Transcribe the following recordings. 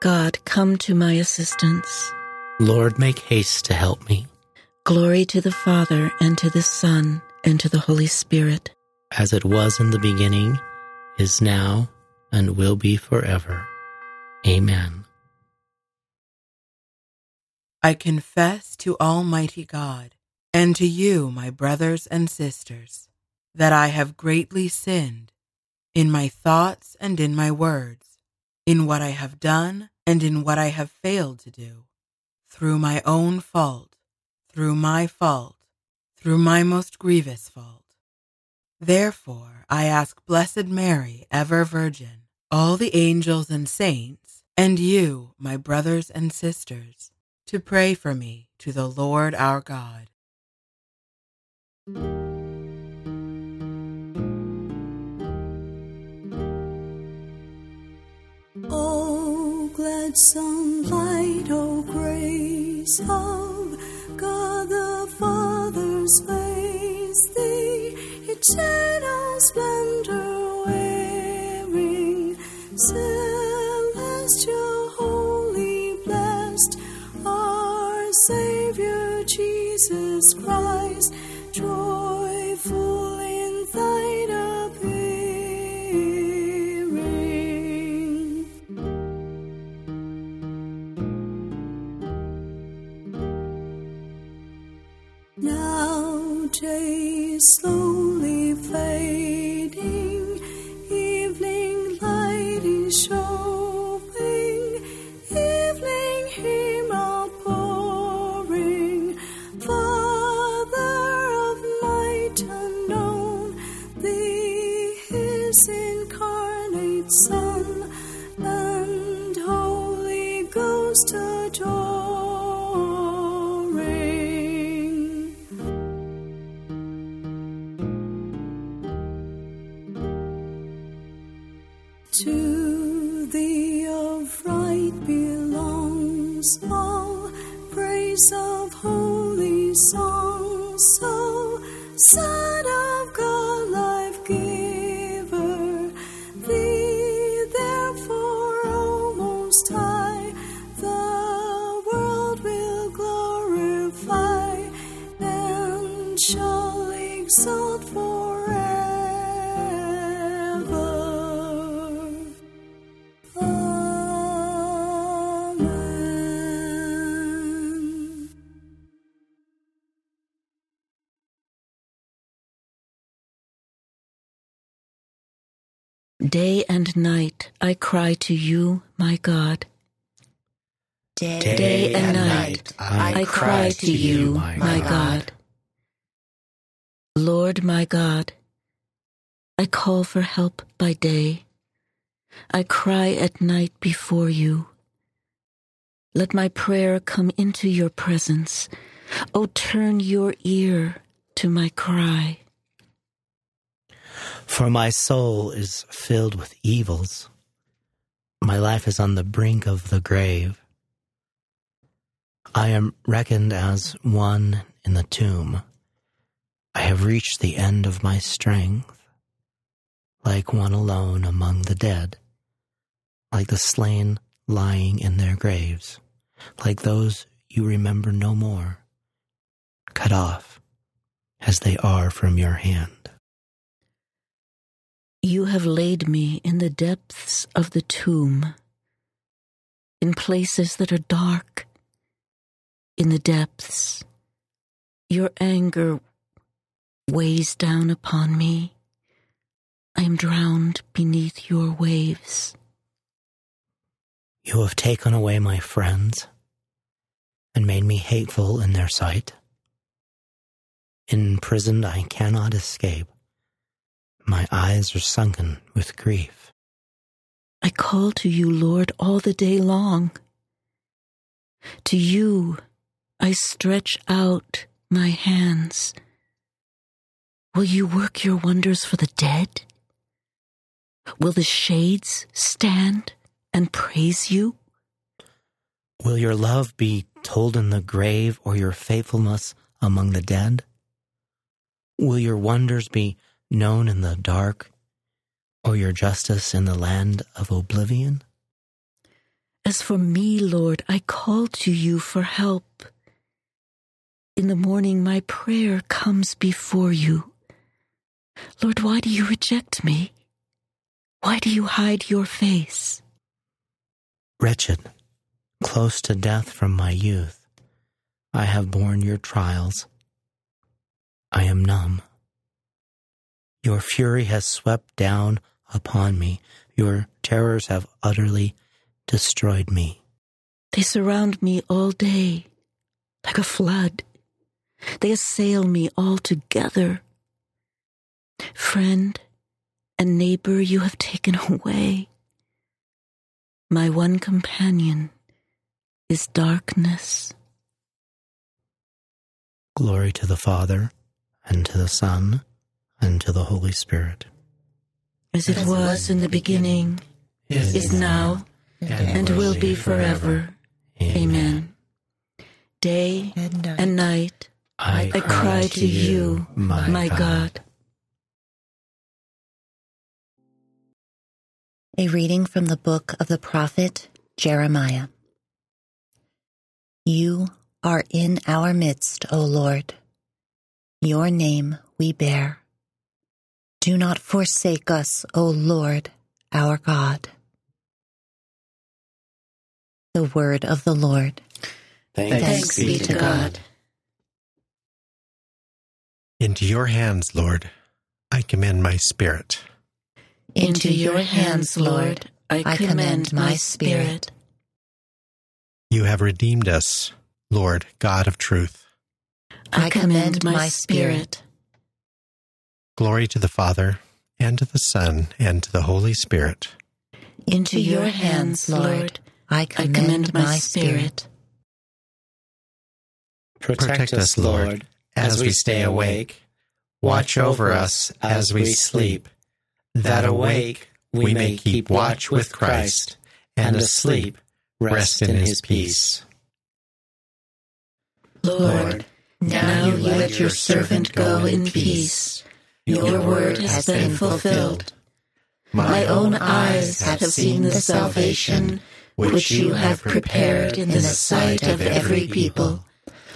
God, come to my assistance. Lord, make haste to help me. Glory to the Father, and to the Son, and to the Holy Spirit. As it was in the beginning, is now, and will be forever. Amen. I confess to Almighty God, and to you, my brothers and sisters, that I have greatly sinned in my thoughts and in my words in what I have done and in what I have failed to do, through my own fault, through my fault, through my most grievous fault. Therefore I ask Blessed Mary, ever Virgin, all the angels and saints, and you, my brothers and sisters, to pray for me to the Lord our God. Some light, O oh, grace of God the Father's face, the eternal splendor wearing, celestial, holy, blessed, our Savior Jesus Christ, Son, and Holy Ghost adoring. To thee of right belongs all praise of holy songs. So, Son exalt forever. Amen. Day and night I cry to you, my God. Day, and night I, cry to you, my God. Lord my God, I call for help by day. I cry at night before you. Let my prayer come into your presence. O turn your ear to my cry. For my soul is filled with evils. My life is on the brink of the grave. I am reckoned as one in the tomb. I have reached the end of my strength, like one alone among the dead, like the slain lying in their graves, like those you remember no more, cut off as they are from your hand. You have laid me in the depths of the tomb, in places that are dark, in the depths. Your anger weighs down upon me. I am drowned beneath your waves. You have taken away my friends and made me hateful in their sight. Imprisoned, I cannot escape. My eyes are sunken with grief. I call to you, Lord, all the day long. To you I stretch out my hands. Will you work your wonders for the dead? Will the shades stand and praise you? Will your love be told in the grave or your faithfulness among the dead? Will your wonders be known in the dark or your justice in the land of oblivion? As for me, Lord, I call to you for help. In the morning, my prayer comes before you. Lord, why do you reject me? Why do you hide your face? Wretched, close to death from my youth, I have borne your trials. I am numb. Your fury has swept down upon me. Your terrors have utterly destroyed me. They surround me all day like a flood. They assail me altogether. Friend and neighbor, you have taken away. My one companion is darkness. Glory to the Father, and to the Son, and to the Holy Spirit. As it was in the beginning, is now, and will be forever. Amen. Day and night, I cry to you, my God. A reading from the book of the prophet Jeremiah. You are in our midst, O Lord. Your name we bear. Do not forsake us, O Lord, our God. The word of the Lord. Thanks be to God. Into your hands, Lord, I commend my spirit. Into your hands, Lord, I commend my spirit. You have redeemed us, Lord, God of truth. I commend my spirit. Glory to the Father, and to the Son, and to the Holy Spirit. Into your hands, Lord, I I commend, commend my my spirit. spirit. Protect us, Lord, as we stay awake. Watch over us as we sleep, that awake we may keep watch with Christ, and asleep rest in his peace. Lord, now you let your servant go in peace. Your word has been fulfilled. My own eyes have seen the salvation which you have prepared in the sight of every people,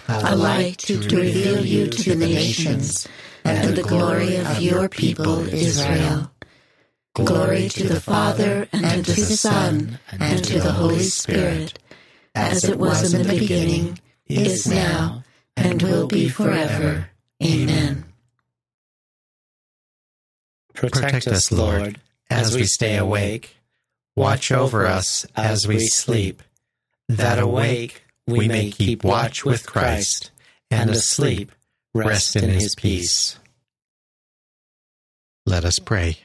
a light to reveal you to the nations and the glory of your people Israel. Glory to the Father and to the Son and to the Holy Spirit, as it was in the beginning, is now, and will be forever. Amen. Protect us, Lord, as we stay awake. Watch over us as we sleep, that awake we may keep watch with Christ, and asleep rest in his peace. Let us pray.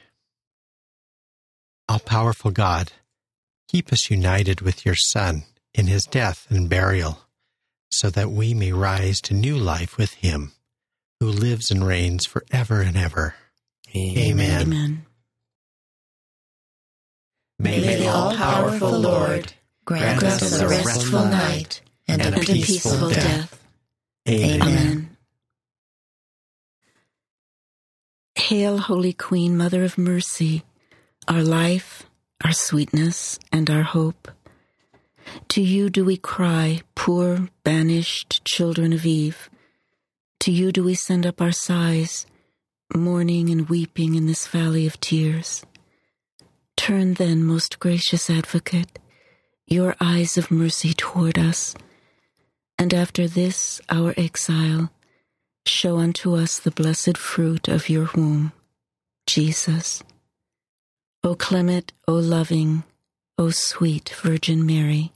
All powerful God, keep us united with your Son in his death and burial, so that we may rise to new life with him, who lives and reigns forever and ever. Amen. Amen. May the all powerful Lord Grant Grant us a restful night and and a peaceful death. Amen. Amen. Hail, Holy Queen, Mother of Mercy, our life, our sweetness, and our hope. To you do we cry, poor, banished children of Eve. To you do we send up our sighs, mourning and weeping in this valley of tears. Turn then, most gracious advocate, your eyes of mercy toward us, and after this our exile, show unto us the blessed fruit of your womb, Jesus. O clement, O loving, O sweet Virgin Mary,